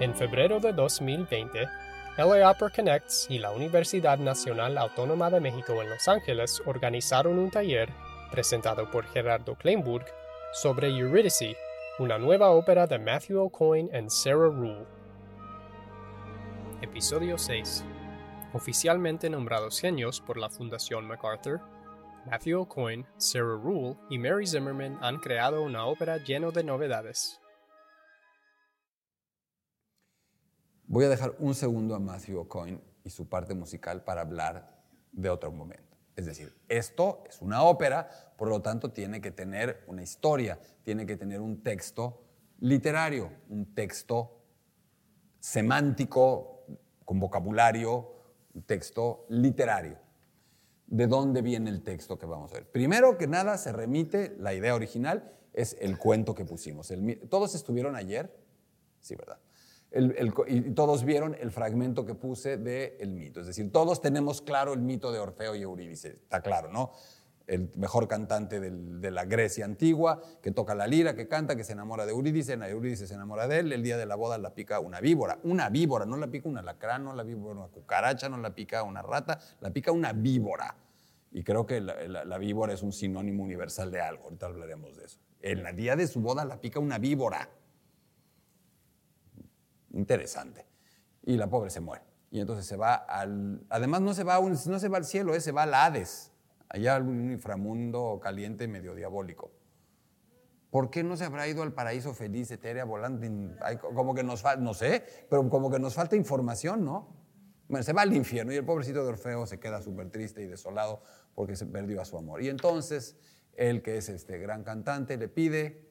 En febrero de 2020, LA Opera Connects y la Universidad Nacional Autónoma de México en Los Ángeles organizaron un taller, presentado por Gerardo Kleinburg, sobre Eurydice, una nueva ópera de Matthew O'Coin y Sarah Rule. Episodio 6 Oficialmente nombrados genios por la Fundación MacArthur, Matthew O'Coin, Sarah Rule y Mary Zimmerman han creado una ópera llena de novedades. Voy a dejar un segundo a Matthew O'Coin y su parte musical para hablar de otro momento. Es decir, esto es una ópera, por lo tanto tiene que tener una historia, tiene que tener un texto literario, un texto semántico, con vocabulario, un texto literario de dónde viene el texto que vamos a ver. Primero que nada, se remite, la idea original es el cuento que pusimos. ¿Todos estuvieron ayer? Sí, ¿verdad? Y todos vieron el fragmento que puse del mito. Es decir, todos tenemos claro el mito de Orfeo y Eurídice. Está claro, ¿no? el mejor cantante de la Grecia antigua, que toca la lira, que canta, que se enamora de Eurídice, Eurídice se enamora de él, el día de la boda la pica una víbora, una víbora, no la pica una lacrán, no la víbora una cucaracha, no la pica una rata, la pica una víbora. Y creo que la, víbora es un sinónimo universal de algo, ahorita hablaremos de eso. En el día de su boda la pica una víbora. Interesante. Y la pobre se muere. Y entonces se va al... Además no se va, no se va al cielo, eh, se va al Hades allá un inframundo caliente medio diabólico. ¿Por qué no se habrá ido al paraíso feliz, etérea, volante? Como que nos falta, no sé, pero como que nos falta información, ¿no? Bueno, se va al infierno y el pobrecito de Orfeo se queda súper triste y desolado porque se perdió a su amor. Y entonces, él que es este gran cantante, le pide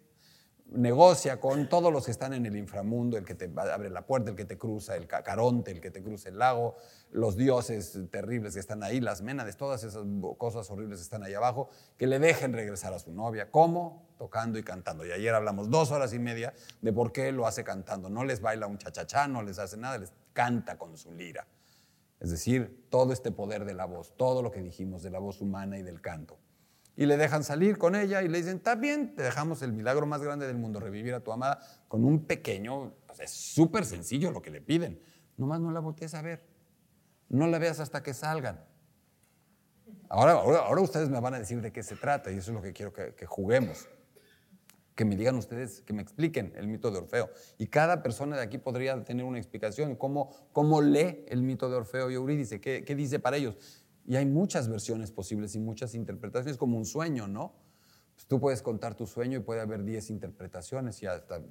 negocia con todos los que están en el inframundo, el que te abre la puerta, el que te cruza el caronte, el que te cruza el lago, los dioses terribles que están ahí, las ménades, todas esas cosas horribles que están ahí abajo, que le dejen regresar a su novia. ¿Cómo? Tocando y cantando. Y ayer hablamos dos horas y media de por qué lo hace cantando. No les baila un chachachá, no les hace nada, les canta con su lira. Es decir, todo este poder de la voz, todo lo que dijimos de la voz humana y del canto y le dejan salir con ella y le dicen, está bien, te dejamos el milagro más grande del mundo, revivir a tu amada con un pequeño, pues es súper sencillo lo que le piden, nomás no la voltees a ver, no la veas hasta que salgan. Ahora, ahora, ustedes me van a decir de qué se trata y eso es lo que quiero que, juguemos. Que me digan ustedes, que me expliquen el mito de Orfeo. Y cada persona de aquí podría tener una explicación, cómo, cómo lee el mito de Orfeo y Eurídice, qué, qué dice para ellos. Y hay muchas versiones posibles y muchas interpretaciones, como un sueño, ¿no? Pues tú puedes contar tu sueño y puede haber 10 interpretaciones y, hasta,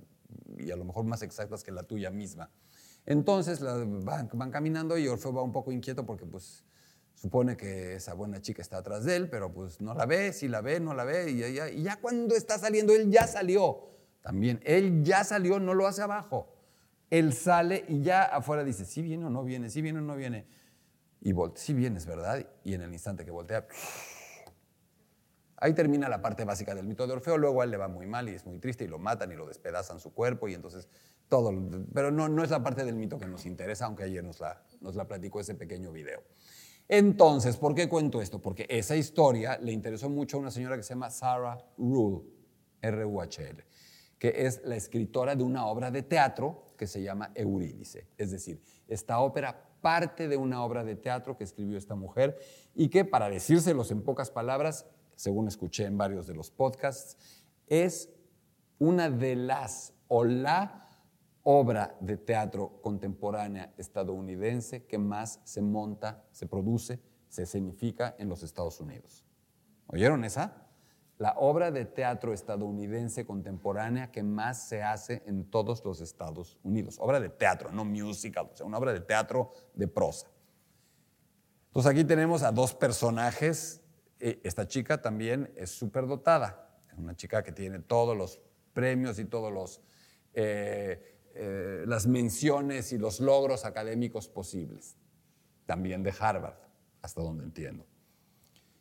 y a lo mejor más exactas que la tuya misma. Entonces van, van, caminando y Orfeo va un poco inquieto porque pues supone que esa buena chica está atrás de él, pero pues no la ve, si la ve, no la ve, y ya, y ya cuando está saliendo, él ya salió. También, él ya salió, no lo hace abajo. Él sale y ya afuera dice, si viene o no viene, si viene o no viene. Y si vienes, ¿verdad? Y en el instante que voltea, ahí termina la parte básica del mito de Orfeo. Luego a él le va muy mal y es muy triste y lo matan y lo despedazan su cuerpo y entonces todo. Pero no, no es la parte del mito que nos interesa, aunque ayer nos la, nos la platicó ese pequeño video. Entonces, ¿por qué cuento esto? Porque esa historia le interesó mucho a una señora que se llama Sarah Rule, R-U-H-L, que es la escritora de una obra de teatro que se llama Eurídice. Es decir, esta ópera parte de una obra de teatro que escribió esta mujer y que, para decírselos en pocas palabras, según escuché en varios de los podcasts, es una de las o la obra de teatro contemporánea estadounidense que más se monta, se produce, se escenifica en los Estados Unidos. ¿Oyeron esa? La obra de teatro estadounidense contemporánea que más se hace en todos los Estados Unidos. Obra de teatro, no musical, o sea, una obra de teatro de prosa. Entonces aquí tenemos a dos personajes. Eh, esta chica también es súper dotada. Es una chica que tiene todos los premios y todos. Eh, eh, las menciones y los logros académicos posibles. También de Harvard, hasta donde entiendo.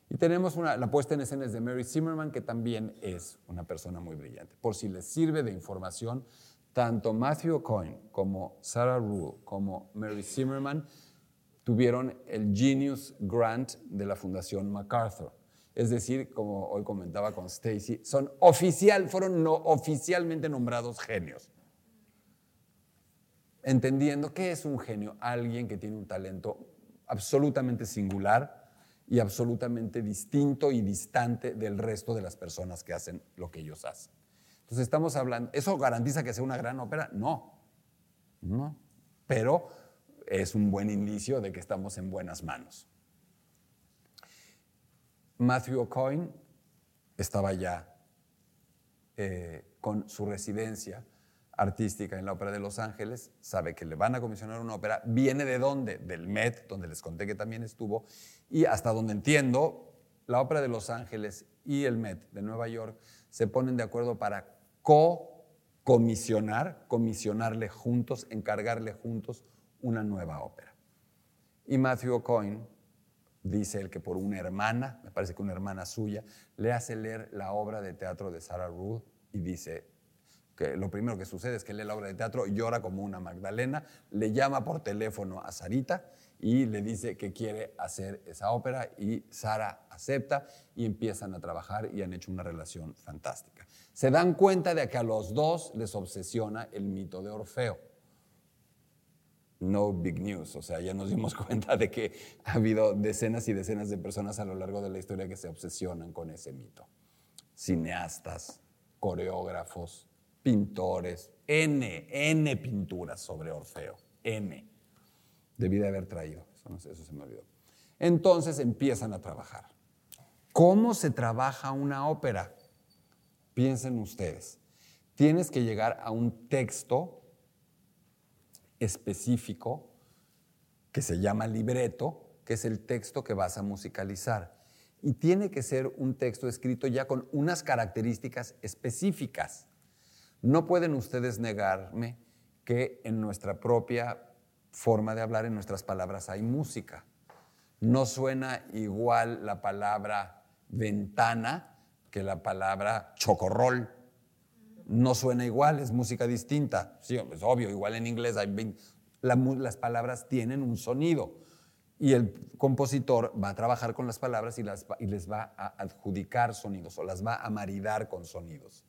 Y tenemos la puesta en escena de Mary Zimmerman, que también es una persona muy brillante. Por si les sirve de información, tanto Matthew Coyne como Sarah Rule como Mary Zimmerman tuvieron el Genius Grant de la Fundación MacArthur. Es decir, como hoy comentaba con Stacy, son oficial, fueron no, oficialmente nombrados genios. entendiendo qué es un genio, alguien que tiene un talento absolutamente singular y absolutamente distinto y distante del resto de las personas que hacen lo que ellos hacen. Entonces estamos hablando, ¿eso garantiza que sea una gran ópera? No, no, pero es un buen indicio de que estamos en buenas manos. Matthew O'Coin estaba ya eh, con su residencia artística en la Ópera de Los Ángeles, sabe que le van a comisionar una ópera, viene de dónde? Del Met, donde les conté que también estuvo, y hasta donde entiendo, la Ópera de Los Ángeles y el Met de Nueva York se ponen de acuerdo para co-comisionar, comisionarle juntos, encargarle juntos una nueva ópera. Y Matthew O'Coin dice él que por una hermana, me parece que una hermana suya, le hace leer la obra de teatro de Sarah Ruhl y dice que lo primero que sucede es que lee la obra de teatro, llora como una Magdalena, le llama por teléfono a Sarita y le dice que quiere hacer esa ópera y Sara acepta y empiezan a trabajar y han hecho una relación fantástica. Se dan cuenta de que a los dos les obsesiona el mito de Orfeo no big news. O sea, ya nos dimos cuenta de que ha habido decenas y decenas de personas a lo largo de la historia que se obsesionan con ese mito. Cineastas, coreógrafos, pintores, N, N pinturas sobre Orfeo, N. Debí de haber traído, eso, se me olvidó. Entonces empiezan a trabajar. ¿Cómo se trabaja una ópera? Piensen ustedes. Tienes que llegar a un texto específico que se llama libreto, que es el texto que vas a musicalizar. Y tiene que ser un texto escrito ya con unas características específicas. No pueden ustedes negarme que en nuestra propia forma de hablar, en nuestras palabras, hay música. No suena igual la palabra ventana que la palabra chocorrol no suena igual, es música distinta. Sí, es obvio, igual en inglés hay las palabras tienen un sonido y el compositor va a trabajar con las palabras y, las, y les va a adjudicar sonidos o las va a maridar con sonidos.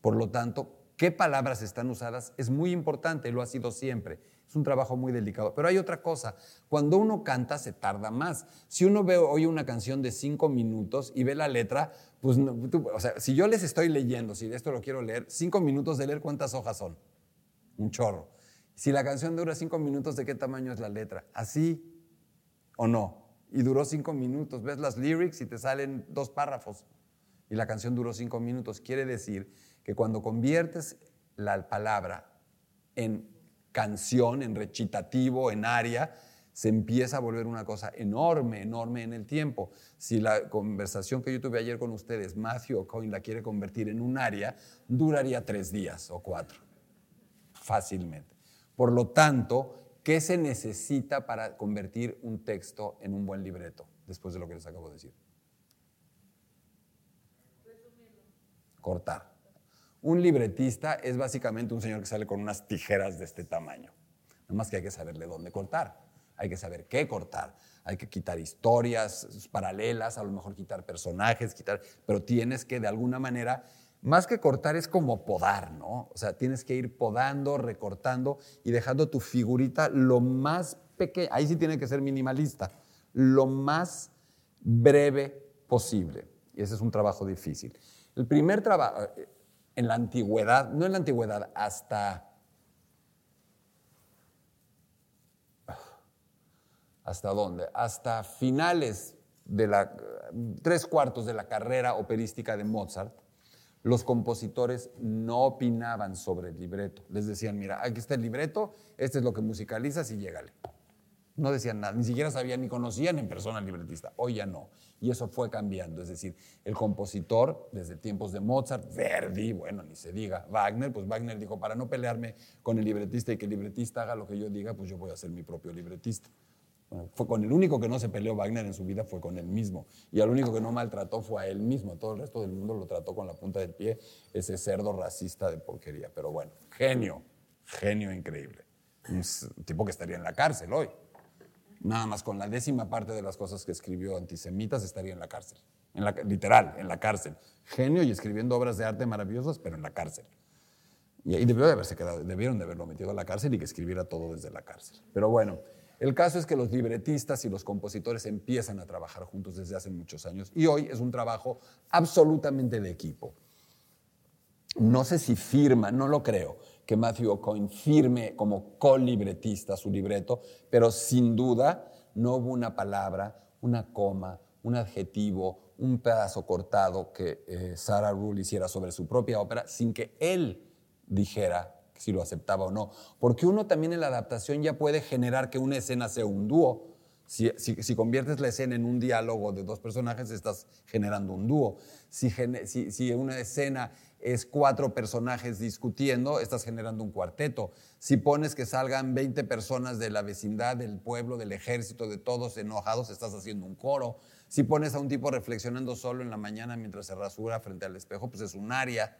Por lo tanto, qué palabras están usadas es muy importante, lo ha sido siempre. Es un trabajo muy delicado. Pero hay otra cosa, cuando uno canta se tarda más. Si uno ve hoy una canción de cinco minutos y ve la letra, pues, o sea, si yo les estoy leyendo, si esto lo quiero leer, cinco minutos de leer, ¿cuántas hojas son? Un chorro. Si la canción dura cinco minutos, ¿de qué tamaño es la letra? ¿Así o no? Y duró cinco minutos. Ves las lyrics y te salen dos párrafos. Y la canción duró cinco minutos. Quiere decir que cuando conviertes la palabra en canción, en recitativo, en aria, se empieza a volver una cosa enorme, enorme en el tiempo. Si la conversación que yo tuve ayer con ustedes, Matthew O'Coin la quiere convertir en un aria, duraría tres días o cuatro, fácilmente. Por lo tanto, ¿qué se necesita para convertir un texto en un buen libreto? Después de lo que les acabo de decir. Cortar. Un libretista es básicamente un señor que sale con unas tijeras de este tamaño. Nada más que hay que saberle dónde cortar, hay que saber qué cortar, hay que quitar historias paralelas, a lo mejor quitar personajes, quitar, pero tienes que de alguna manera, más que cortar es como podar, ¿no? O sea, tienes que ir podando, recortando y dejando tu figurita lo más pequeña, ahí sí tiene que ser minimalista, lo más breve posible. Y ese es un trabajo difícil. El primer trabajo, en la antigüedad, no en la antigüedad, hasta... ¿Hasta dónde? Hasta finales de la... tres cuartos de la carrera operística de Mozart, los compositores no opinaban sobre el libreto. Les decían, mira, aquí está el libreto, este es lo que musicalizas y llégale. No decían nada, ni siquiera sabían ni conocían en persona al libretista. Hoy ya no. Y eso fue cambiando. Es decir, el compositor, desde tiempos de Mozart, Verdi, bueno, ni se diga, Wagner, pues Wagner dijo, para no pelearme con el libretista y que el libretista haga lo que yo diga, pues yo voy a ser mi propio libretista. fue con el único que no se peleó Wagner en su vida fue con él mismo. Y al único que no maltrató fue a él mismo. Todo el resto del mundo lo trató con la punta del pie, ese cerdo racista de porquería. Pero bueno, genio, genio increíble. Un tipo que estaría en la cárcel hoy. Nada más con la décima parte de las cosas que escribió antisemitas estaría en la cárcel. En la, literal, en la cárcel. Genio y escribiendo obras de arte maravillosas, pero en la cárcel. Y, y debió de haberse quedado, debieron de haberlo metido a la cárcel y que escribiera todo desde la cárcel. Pero bueno, el caso es que los libretistas y los compositores empiezan a trabajar juntos desde hace muchos años y hoy es un trabajo absolutamente de equipo. No sé si firma, no lo creo, que Matthew O'Coin firme como co-libretista su libreto, pero sin duda no hubo una palabra, una coma, un adjetivo, un pedazo cortado que eh, Sarah Rule hiciera sobre su propia ópera sin que él dijera si lo aceptaba o no. Porque uno también en la adaptación ya puede generar que una escena sea un dúo. Si, si, conviertes la escena en un diálogo de dos personajes, estás generando un dúo. Si, si, si, una escena es cuatro personajes discutiendo, estás generando un cuarteto. Si pones que salgan 20 personas de la vecindad, del pueblo, del ejército, de todos enojados, estás haciendo un coro. Si pones a un tipo reflexionando solo en la mañana mientras se rasura frente al espejo, pues es un área.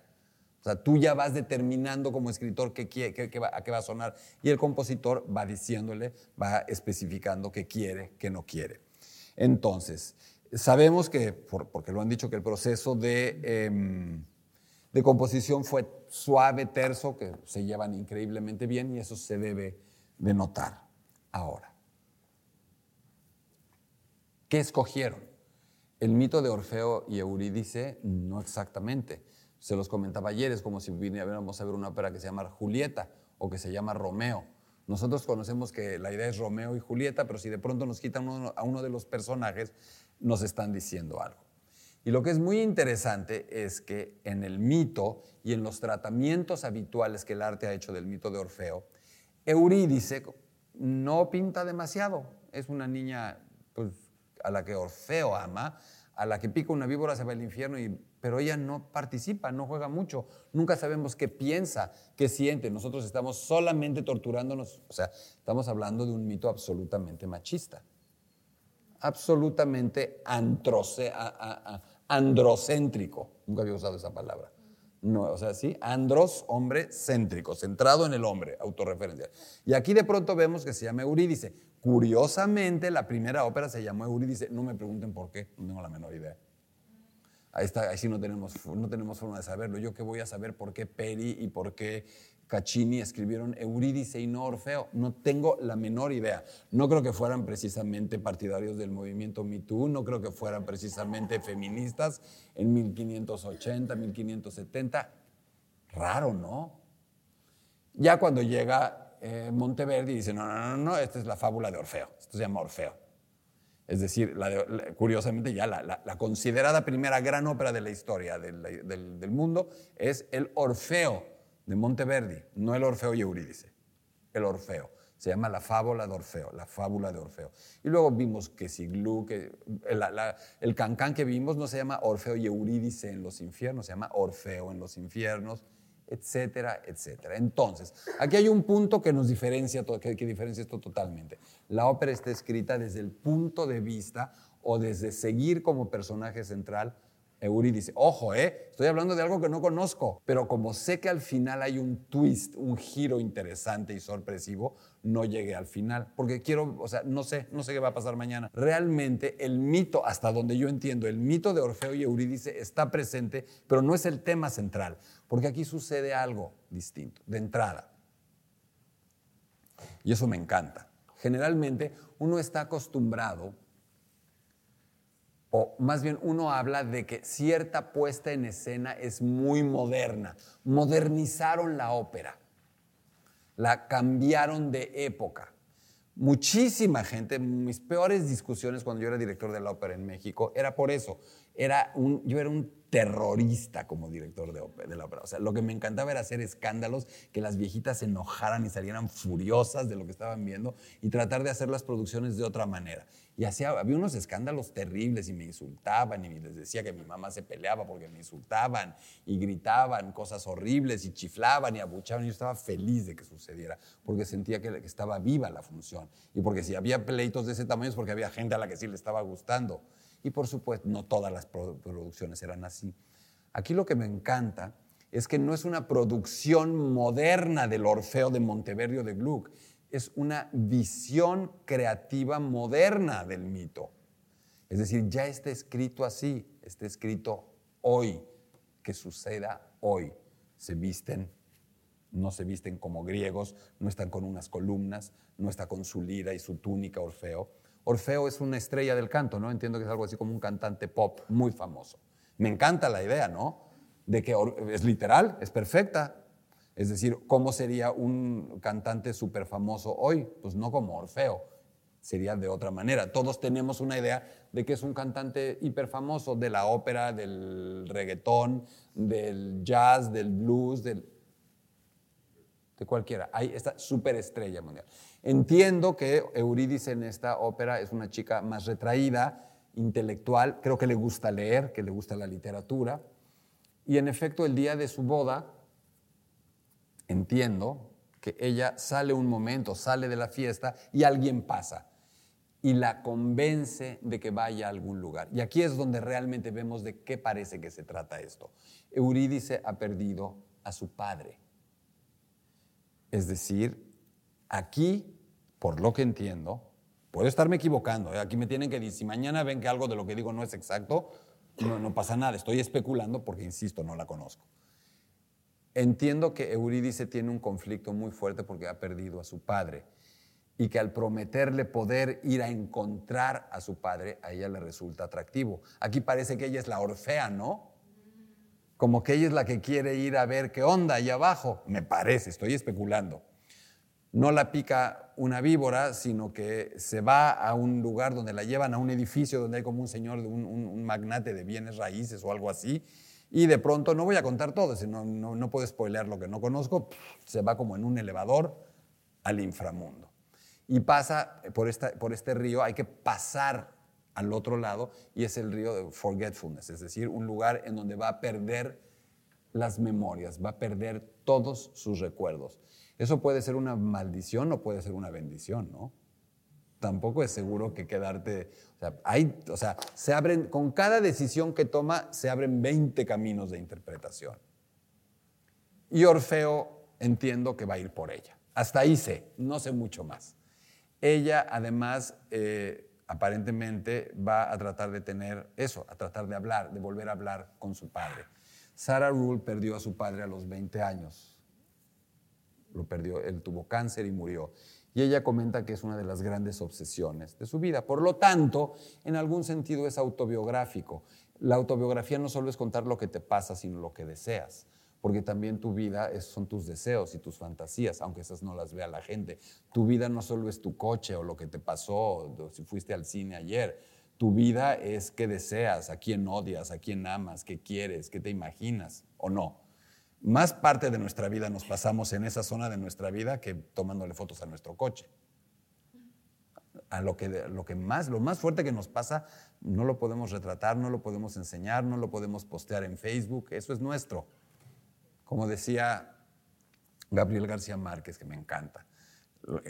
O sea, tú ya vas determinando como escritor qué, qué, va, a qué va a sonar y el compositor va diciéndole, va especificando qué quiere, qué no quiere. Entonces, sabemos que, porque lo han dicho, que el proceso de, em, de composición fue suave, terso, que se llevan increíblemente bien y eso se debe de notar ahora. ¿Qué escogieron? El mito de Orfeo y Eurídice, no exactamente se los comentaba ayer, es como si viniéramos a ver una ópera que se llama Julieta o que se llama Romeo. Nosotros conocemos que la idea es Romeo y Julieta, pero si de pronto nos quitan a uno de los personajes, nos están diciendo algo. Y lo que es muy interesante es que en el mito y en los tratamientos habituales que el arte ha hecho del mito de Orfeo, Eurídice no pinta demasiado. Es una niña pues, a la que Orfeo ama, a la que pica una víbora se va al infierno y pero ella no participa, no juega mucho, nunca sabemos qué piensa, qué siente, nosotros estamos solamente torturándonos, o sea, estamos hablando de un mito absolutamente machista, absolutamente androcéntrico, nunca había usado esa palabra. No, o sea, sí, andros, hombre céntrico, centrado en el hombre, autorreferencial. Y aquí de pronto vemos que se llama Eurídice. Curiosamente, la primera ópera se llamó Eurídice. No me pregunten por qué, no tengo la menor idea. Ahí, está, ahí sí no tenemos, no tenemos forma de saberlo. Yo qué voy a saber por qué Peri y por qué Caccini escribieron Eurídice y no Orfeo. No tengo la menor idea. No creo que fueran precisamente partidarios del movimiento Me no creo que fueran precisamente feministas en 1580, 1570. Raro, ¿no? Ya cuando llega eh, Monteverdi dice, no, no, no, no, esta es la fábula de Orfeo. Esto se llama Orfeo. Es decir, curiosamente ya la, considerada primera gran ópera de la historia del, mundo es el Orfeo de Monteverdi, no el Orfeo y Eurídice, el Orfeo. Se llama la fábula de Orfeo, la fábula de Orfeo. Y luego vimos que Siglu, que el cancán que vimos no se llama Orfeo y Eurídice en los infiernos, se llama Orfeo en los infiernos etcétera, etcétera. Entonces, aquí hay un punto que nos diferencia, que, que diferencia esto totalmente. La ópera está escrita desde el punto de vista o desde seguir como personaje central Eurídice. Ojo, ¿eh? estoy hablando de algo que no conozco, pero como sé que al final hay un twist, un giro interesante y sorpresivo, no llegué al final, porque quiero, o sea, no sé, no sé qué va a pasar mañana. Realmente el mito, hasta donde yo entiendo, el mito de Orfeo y Eurídice está presente, pero no es el tema central, porque aquí sucede algo distinto, de entrada. Y eso me encanta. Generalmente uno está acostumbrado o más bien uno habla de que cierta puesta en escena es muy moderna. Modernizaron la ópera, la cambiaron de época. Muchísima gente, mis peores discusiones cuando yo era director de la ópera en México, era por eso. Era yo era un terrorista como director de, de, la ópera. O sea, lo que me encantaba era hacer escándalos, que las viejitas se enojaran y salieran furiosas de lo que estaban viendo y tratar de hacer las producciones de otra manera. Y hacía, había unos escándalos terribles y me insultaban y les decía que mi mamá se peleaba porque me insultaban y gritaban cosas horribles y chiflaban y abuchaban. Y yo estaba feliz de que sucediera porque sentía que, estaba viva la función. Y porque si había pleitos de ese tamaño es porque había gente a la que sí le estaba gustando. Y por supuesto, no todas las producciones eran así. Aquí lo que me encanta es que no es una producción moderna del Orfeo de Monteverdio de Gluck, es una visión creativa moderna del mito. Es decir, ya está escrito así, está escrito hoy, que suceda hoy. Se visten no se visten como griegos, no están con unas columnas, no está con su lira y su túnica Orfeo. Orfeo es una estrella del canto, ¿no? Entiendo que es algo así como un cantante pop muy famoso. Me encanta la idea, ¿no? De que es literal, es perfecta. Es decir, ¿cómo sería un cantante súper famoso hoy? Pues no como Orfeo, sería de otra manera. Todos tenemos una idea de que es un cantante hiper famoso de la ópera, del reggaetón, del jazz, del blues, de cualquiera. Hay esta superestrella mundial. Entiendo que Eurídice en esta ópera es una chica más retraída, intelectual, creo que le gusta leer, que le gusta la literatura. Y en efecto, el día de su boda, entiendo que ella sale un momento, sale de la fiesta y alguien pasa y la convence de que vaya a algún lugar. Y aquí es donde realmente vemos de qué parece que se trata esto. Eurídice ha perdido a su padre. Es decir, aquí, por lo que entiendo, puedo estarme equivocando, ¿eh? aquí me tienen que decir, si mañana ven que algo de lo que digo no es exacto, no, no pasa nada, estoy especulando porque, insisto, no la conozco. Entiendo que Eurídice tiene un conflicto muy fuerte porque ha perdido a su padre y que al prometerle poder ir a encontrar a su padre, a ella le resulta atractivo. Aquí parece que ella es la Orfea, ¿no? como que ella es la que quiere ir a ver qué onda allá abajo, me parece, estoy especulando. No la pica una víbora, sino que se va a un lugar donde la llevan a un edificio donde hay como un señor, un, un, magnate de bienes raíces o algo así, y de pronto, no voy a contar todo, no, no, no puedo spoilear lo que no conozco, se va como en un elevador al inframundo. Y pasa por, esta, por este río, hay que pasar al otro lado y es el río de forgetfulness, es decir, un lugar en donde va a perder las memorias, va a perder todos sus recuerdos. Eso puede ser una maldición o puede ser una bendición, ¿no? Tampoco es seguro que quedarte, o sea, hay, o se abren, con cada decisión que toma, se abren 20 caminos de interpretación. Y Orfeo entiendo que va a ir por ella. Hasta ahí sé, no sé mucho más. Ella además eh, aparentemente va a tratar de tener eso, a tratar de hablar, de volver a hablar con su padre. Sarah Rule perdió a su padre a los 20 años. Lo perdió, él tuvo cáncer y murió. Y ella comenta que es una de las grandes obsesiones de su vida. Por lo tanto, en algún sentido es autobiográfico. La autobiografía no solo es contar lo que te pasa, sino lo que deseas porque también tu vida son tus deseos y tus fantasías, aunque esas no las vea la gente. Tu vida no solo es tu coche o lo que te pasó, si fuiste al cine ayer. Tu vida es qué deseas, a quién odias, a quién amas, qué quieres, qué te imaginas o no. Más parte de nuestra vida nos pasamos en esa zona de nuestra vida que tomándole fotos a nuestro coche. A lo que, lo que más, lo más fuerte que nos pasa, no lo podemos retratar, no lo podemos enseñar, no lo podemos postear en Facebook, eso es nuestro. Como decía Gabriel García Márquez, que me encanta,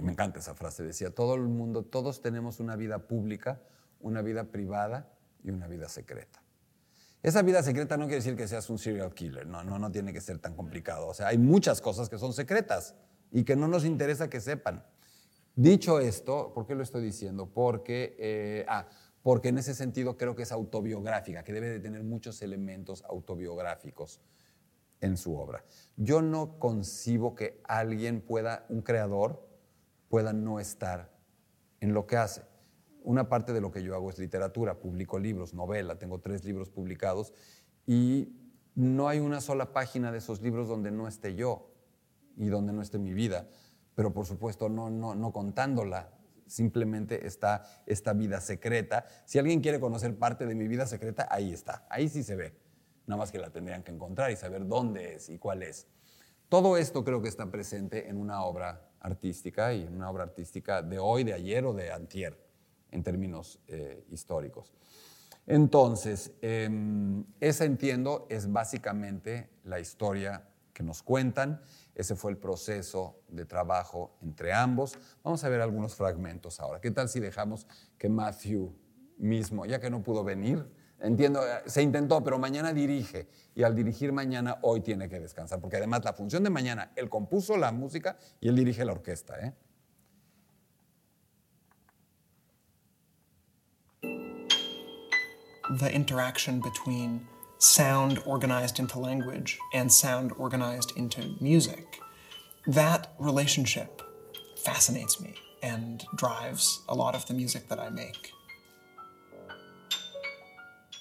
me encanta esa frase, decía, todo el mundo, todos tenemos una vida pública, una vida privada y una vida secreta. Esa vida secreta no quiere decir que seas un serial killer, no, no, no tiene que ser tan complicado. O sea, hay muchas cosas que son secretas y que no nos interesa que sepan. Dicho esto, ¿por qué lo estoy diciendo? Porque, eh, ah, porque en ese sentido creo que es autobiográfica, que debe de tener muchos elementos autobiográficos en su obra. Yo no concibo que alguien pueda, un creador, pueda no estar en lo que hace. Una parte de lo que yo hago es literatura, publico libros, novela, tengo tres libros publicados y no hay una sola página de esos libros donde no esté yo y donde no esté mi vida, pero por supuesto no, no, no contándola, simplemente está esta vida secreta. Si alguien quiere conocer parte de mi vida secreta, ahí está, ahí sí se ve nada más que la tendrían que encontrar y saber dónde es y cuál es. Todo esto creo que está presente en una obra artística y en una obra artística de hoy, de ayer o de antier, en términos eh, históricos. Entonces, em, esa entiendo es básicamente la historia que nos cuentan. Ese fue el proceso de trabajo entre ambos. Vamos a ver algunos fragmentos ahora. ¿Qué tal si dejamos que Matthew mismo, ya que no pudo venir, Entiendo, eh, se intentó, pero mañana dirige y al dirigir mañana hoy tiene que descansar, porque además la función de mañana, él compuso la música y él dirige la orquesta. ¿eh? The interaction between sound organized into language and sound organized into music That relationship fascinates me and drives a lot of the music that I make.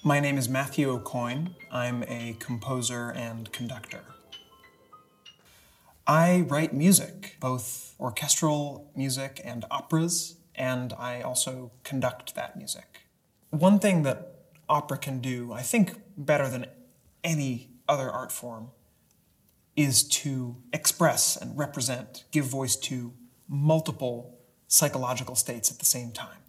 My name is Matthew O'Coin. I'm a composer and conductor. I write music, both orchestral music and operas, and I also conduct that music. One thing that opera can do, I think better than any other art form, is to express and represent, give voice to multiple psychological states at the same time.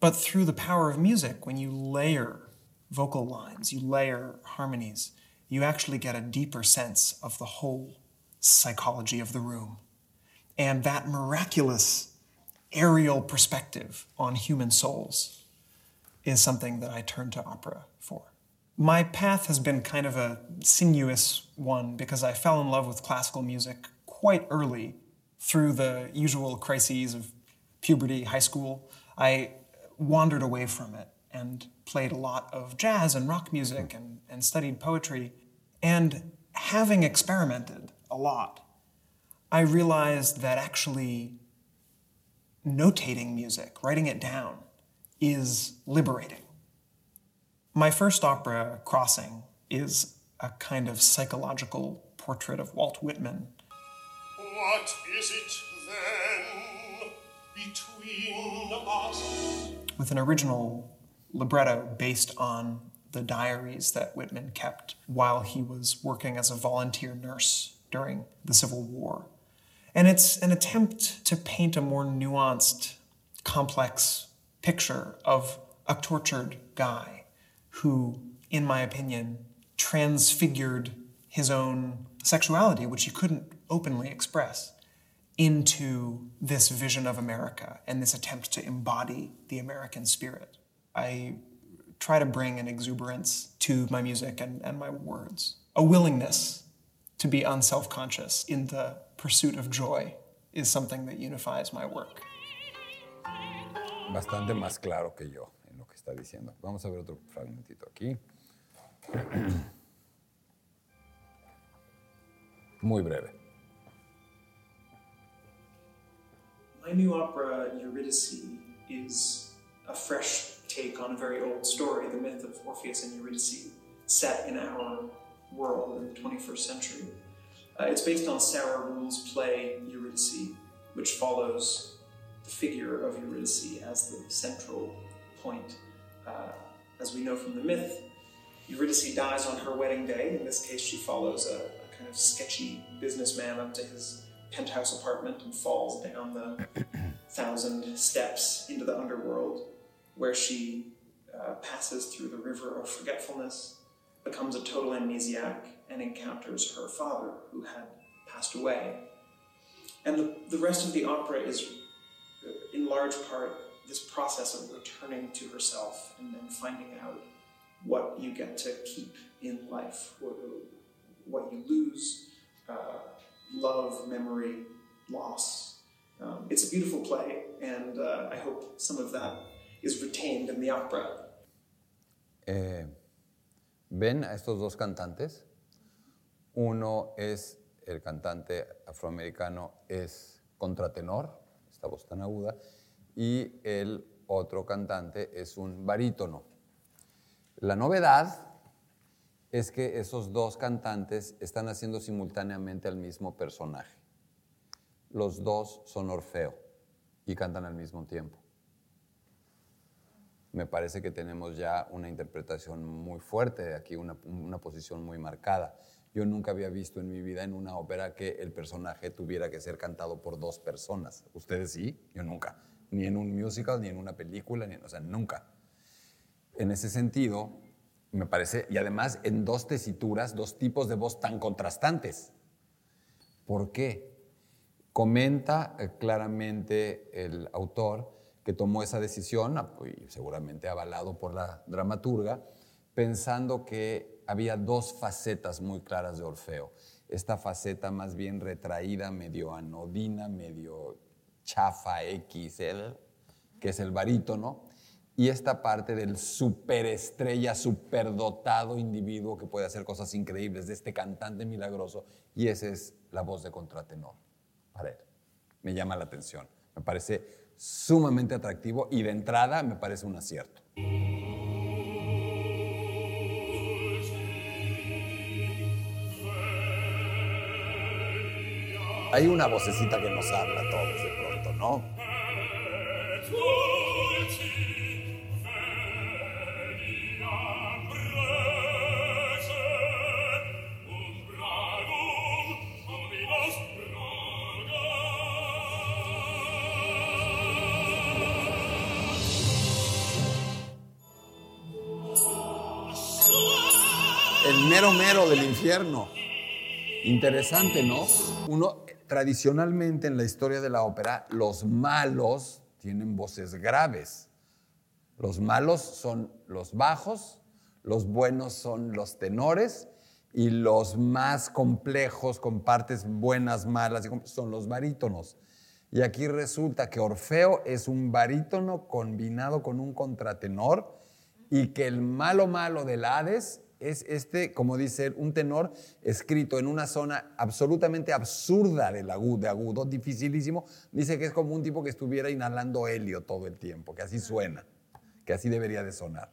But through the power of music, when you layer vocal lines, you layer harmonies, you actually get a deeper sense of the whole psychology of the room. And that miraculous aerial perspective on human souls is something that I turn to opera for. My path has been kind of a sinuous one because I fell in love with classical music quite early through the usual crises of puberty, high school. I wandered away from it and played a lot of jazz and rock music and, and studied poetry. And having experimented a lot, I realized that actually notating music, writing it down, is liberating. My first opera, Crossing, is a kind of psychological portrait of Walt Whitman. What is it then between us? With an original libretto based on the diaries that Whitman kept while he was working as a volunteer nurse during the Civil War. And it's an attempt to paint a more nuanced, complex picture of a tortured guy who, in my opinion, transfigured his own sexuality, which he couldn't openly express, into this vision of America and this attempt to embody the American spirit. I try to bring an exuberance to my music and, and my words, a willingness to be unself conscious in the pursuit of joy is something that unifies my work. Bastante más claro que yo en lo que está diciendo. Vamos a ver otro fragmentito aquí. Muy breve. My new opera, Eurydice, is a fresh take on a very old story, the myth of Orpheus and Eurydice, set in our world in the 21st century. Uh, it's based on Sarah Rule's play Eurydice, which follows the figure of Eurydice as the central point. Uh, as we know from the myth, Eurydice dies on her wedding day. In this case, she follows a, a kind of sketchy businessman up to his penthouse apartment and falls down the thousand steps into the underworld, where she uh, passes through the river of forgetfulness, becomes a total amnesiac, and encounters her father, who had passed away. And the, the rest of the opera is, in large part, this process of returning to herself and then finding out what you get to keep in life, what, what you lose, uh, love, memory, loss. Um, it's a beautiful play, and uh, I hope some of that is retained in the opera. Eh, ¿Ven a estos dos cantantes? Uno es el cantante afroamericano, es contratenor, esta voz tan aguda, y el otro cantante es un barítono. La novedad es que esos dos cantantes están haciendo simultáneamente al mismo personaje. Los dos son Orfeo y cantan al mismo tiempo. Me parece que tenemos ya una interpretación muy fuerte aquí, una, una posición muy marcada. Yo nunca había visto en mi vida en una ópera que el personaje tuviera que ser cantado por dos personas. Ustedes sí, yo nunca. Ni en un musical, ni en una película, ni, o sea, nunca. En ese sentido, me parece, y además en dos tesituras, dos tipos de voz tan contrastantes. ¿Por qué? Comenta eh, claramente el autor que tomó esa decisión, y seguramente avalado por la dramaturga, pensando que había dos facetas muy claras de Orfeo. Esta faceta más bien retraída, medio anodina, medio chafa XL, que es el barítono, y esta parte del superestrella, superdotado individuo que puede hacer cosas increíbles, de este cantante milagroso, y esa es la voz de contratenor. para él. Me llama la atención. Me parece sumamente atractivo y de entrada me parece un acierto. Hay una vocecita que nos habla a todos de pronto, ¿no? El mero mero del infierno. Interesante, ¿no? Uno, tradicionalmente en la historia de la ópera, los malos tienen voces graves. Los malos son los bajos, los buenos son los tenores y los más complejos, con partes buenas, malas, son los barítonos. Y aquí resulta que Orfeo es un barítono combinado con un contratenor y que el malo malo del Hades es este, como dice un tenor escrito en una zona absolutamente absurda del agudo, de agudo, dificilísimo. Dice que es como un tipo que estuviera inhalando helio todo el tiempo, que así suena, que así debería de sonar.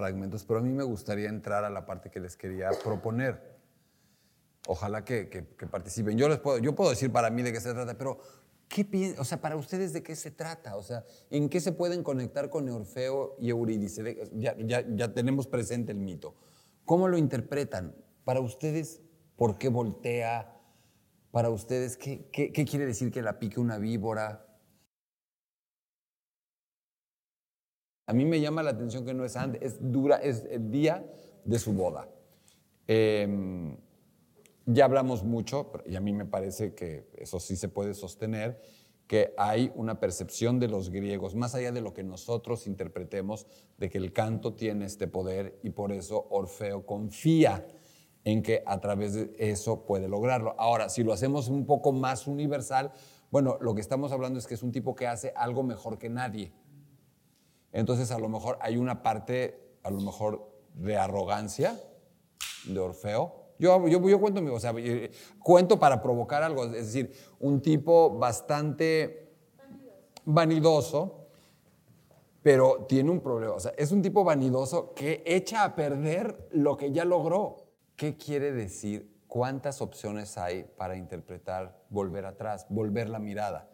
Fragmentos, pero a mí me gustaría entrar a la parte que les quería proponer. Ojalá que, participen. Yo, les puedo, yo puedo decir para mí de qué se trata, pero ¿qué o sea, para ustedes de qué se trata? O sea, ¿en qué se pueden conectar con Orfeo y Eurídice? Ya, ya, tenemos presente el mito. ¿Cómo lo interpretan? Para ustedes, ¿por qué voltea? Para ustedes, ¿qué, qué, qué quiere decir que la pique una víbora? A mí me llama la atención que no es antes, es dura, es el día de su boda. Em, ya hablamos mucho, y a mí me parece que eso sí se puede sostener, que hay una percepción de los griegos, más allá de lo que nosotros interpretemos, de que el canto tiene este poder y por eso Orfeo confía en que a través de eso puede lograrlo. Ahora, si lo hacemos un poco más universal, bueno, lo que estamos hablando es que es un tipo que hace algo mejor que nadie. Entonces a lo mejor hay una parte, a lo mejor de arrogancia de Orfeo. Yo, yo, yo cuento, o eh, cuento para provocar algo, es decir, un tipo bastante vanidoso, pero tiene un problema. O sea, es un tipo vanidoso que echa a perder lo que ya logró. ¿Qué quiere decir? ¿Cuántas opciones hay para interpretar volver atrás, volver la mirada?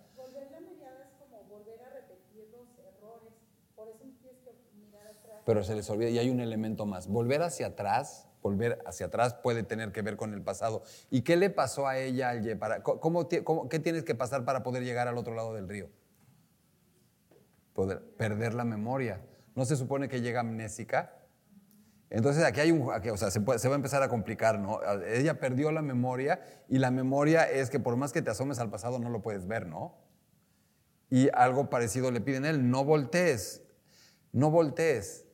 Pero se les olvida y hay un elemento más. Volver hacia atrás, volver hacia atrás puede tener que ver con el pasado. ¿Y qué le pasó a ella al para, cómo, ¿Qué tienes que pasar para poder llegar al otro lado del río? Perder la memoria. ¿No se supone que llega amnésica? Entonces aquí hay un, o sea, se, se, va a empezar a complicar, ¿no? Ella perdió la memoria y la memoria es que por más que te asomes al pasado no lo puedes ver, ¿no? Y algo parecido le piden a él, no voltees, no voltees.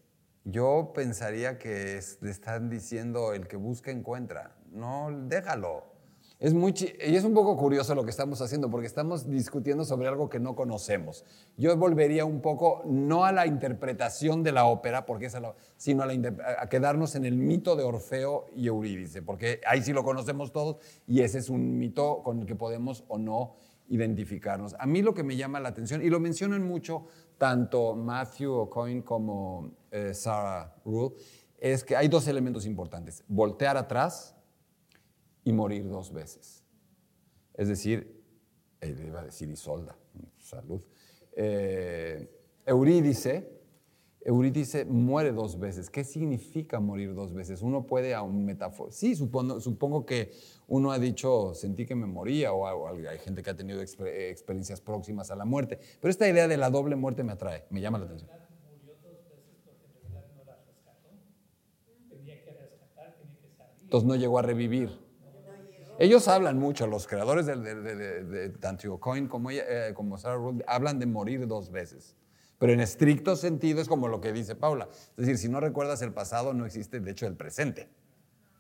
Yo pensaría que le están diciendo el que busca encuentra. No, déjalo. Es muy y es un poco curioso lo que estamos haciendo porque estamos discutiendo sobre algo que no conocemos. Yo volvería un poco no a la interpretación de la ópera, porque es sino a, a, quedarnos en el mito de Orfeo y Eurídice, porque ahí sí lo conocemos todos y ese es un mito con el que podemos o no identificarnos. A mí lo que me llama la atención, y lo mencionan mucho tanto Matthew O'Coin como eh, Sarah Rule, es que hay dos elementos importantes, voltear atrás y morir dos veces. Es decir, él iba a decir Isolda, salud. Eh, Eurídice, Eurídice muere dos veces. ¿Qué significa morir dos veces? Uno puede a un metáforo. Sí, supongo, supongo que uno ha dicho, sentí que me moría, o, hay gente que ha tenido experiencias próximas a la muerte. Pero esta idea de la doble muerte me atrae, me llama la atención. Entonces no llegó a revivir. Ellos hablan mucho, los creadores de, de, de, de tanto Coin como, ella, eh, como Sarah Ruth, hablan de morir dos veces. Pero en estricto sentido es como lo que dice Paula. Es decir, si no recuerdas el pasado, no existe, de hecho, el presente.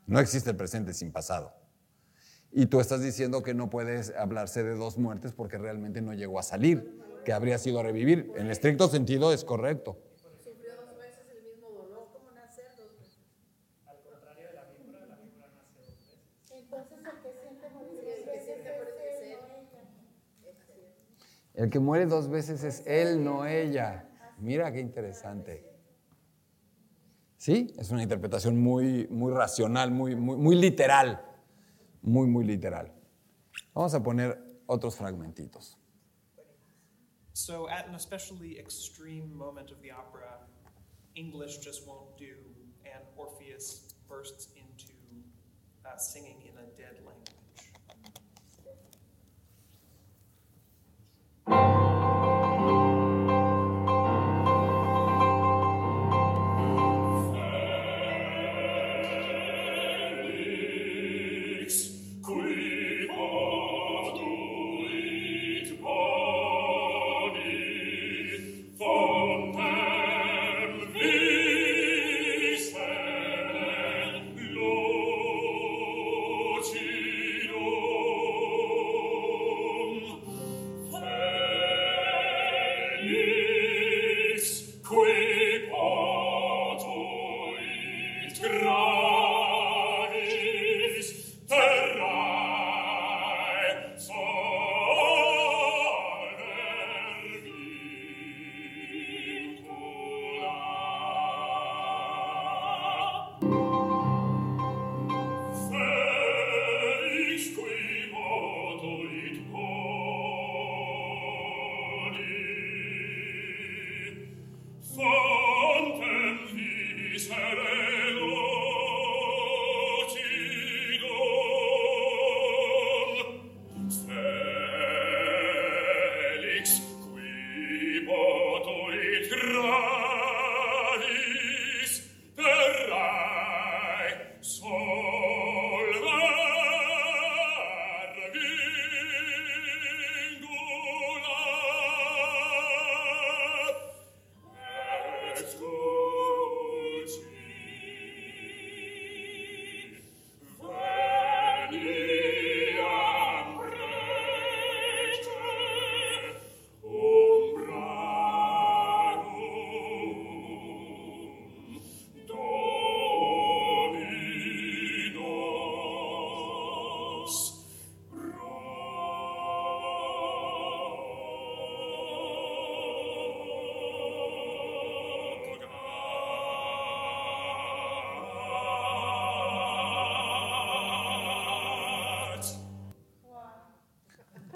No existe el presente sin pasado. Y tú estás diciendo que no puedes hablarse de dos muertes porque realmente no llegó a salir, que habría sido revivir. En estricto sentido es correcto. Sufrió dos veces el mismo dolor como nacer dos veces. Entonces el que siente morir El que siente morir es él. El que muere dos veces es él, no ella. Mira qué interesante. Sí, es una interpretación muy, muy racional, muy, muy, literal. Muy, muy literal. Vamos a poner otros fragmentitos. So, at an especially extreme moment of the opera, English just won't do, and Orpheus bursts into uh, singing in a dead language.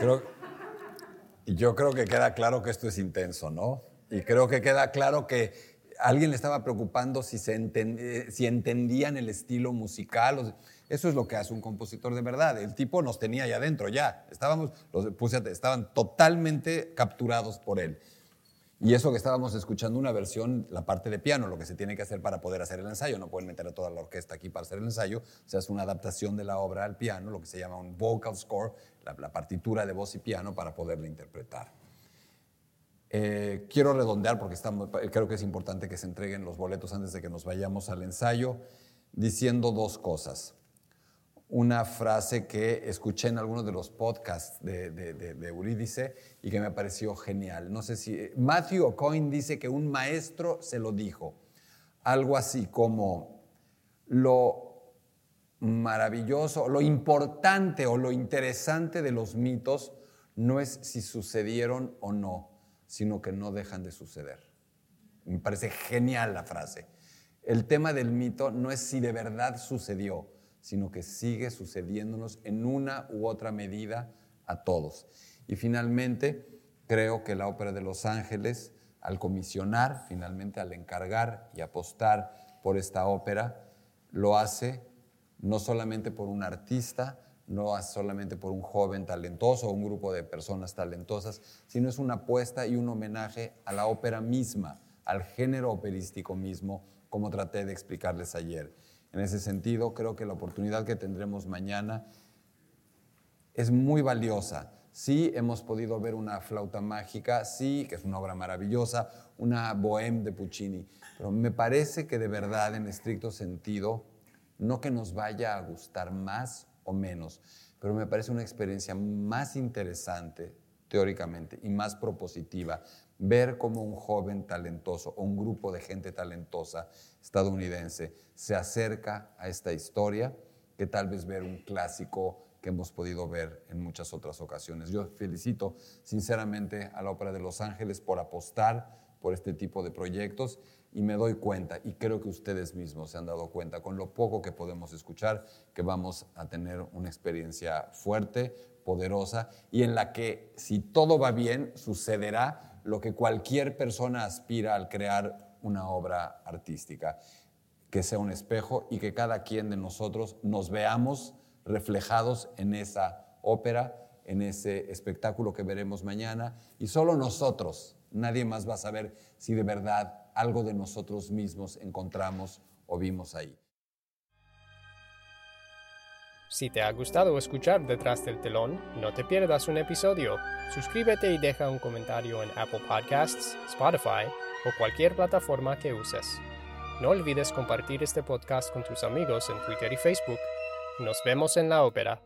Creo, yo creo que queda claro que esto es intenso, ¿no? Y creo que queda claro que alguien le estaba preocupando si, se enten- eh, entendían el estilo musical. Eso es lo que hace un compositor de verdad. El tipo nos tenía ahí adentro ya. Estábamos, los puse, estaban totalmente capturados por él. Y eso que estábamos escuchando una versión, la parte de piano, lo que se tiene que hacer para poder hacer el ensayo. No pueden meter a toda la orquesta aquí para hacer el ensayo. O sea, es una adaptación de la obra al piano, lo que se llama un vocal score, la, partitura de voz y piano para poderla interpretar. Eh, quiero redondear porque estamos- creo que es importante que se entreguen los boletos antes de que nos vayamos al ensayo, diciendo dos cosas. Una frase que escuché en algunos de los podcasts de, de, de- Eurídice y que me pareció genial. No sé si. Matthew O'Coin dice que un maestro se lo dijo. Algo así como lo maravilloso, lo importante o lo interesante de los mitos no es si sucedieron o no, sino que no dejan de suceder. Me parece genial la frase. El tema del mito no es si de verdad sucedió, sino que sigue sucediéndonos en una u otra medida a todos. Y finalmente, creo que la Ópera de Los Ángeles, al comisionar, finalmente al encargar y apostar por esta ópera, lo hace no solamente por un artista, no solamente por un joven talentoso o un grupo de personas talentosas, sino es una apuesta y un homenaje a la ópera misma, al género operístico mismo, como traté de explicarles ayer. En ese sentido, creo que la oportunidad que tendremos mañana es muy valiosa. Sí hemos podido ver una flauta mágica, sí, que es una obra maravillosa, una bohème de Puccini, pero me parece que de verdad, en estricto sentido, no que nos vaya a gustar más o menos, pero me parece una experiencia más interesante teóricamente y más propositiva ver cómo un joven talentoso o un grupo de gente talentosa estadounidense se acerca a esta historia que tal vez ver un clásico que hemos podido ver en muchas otras ocasiones. Yo felicito sinceramente a la Ópera de Los Ángeles por apostar por este tipo de proyectos y me doy cuenta, y creo que ustedes mismos se han dado cuenta con lo poco que podemos escuchar, que vamos a tener una experiencia fuerte, poderosa y en la que si todo va bien sucederá lo que cualquier persona aspira al crear una obra artística, que sea un espejo y que cada quien de nosotros nos veamos reflejados en esa ópera, en ese espectáculo que veremos mañana y solo nosotros, nadie más va a saber si de verdad algo de nosotros mismos encontramos o vimos ahí. Si te ha gustado escuchar Detrás del Telón, no te pierdas un episodio. Suscríbete y deja un comentario en Apple Podcasts, Spotify o cualquier plataforma que uses. No olvides compartir este podcast con tus amigos en Twitter y Facebook. Nos vemos en la ópera.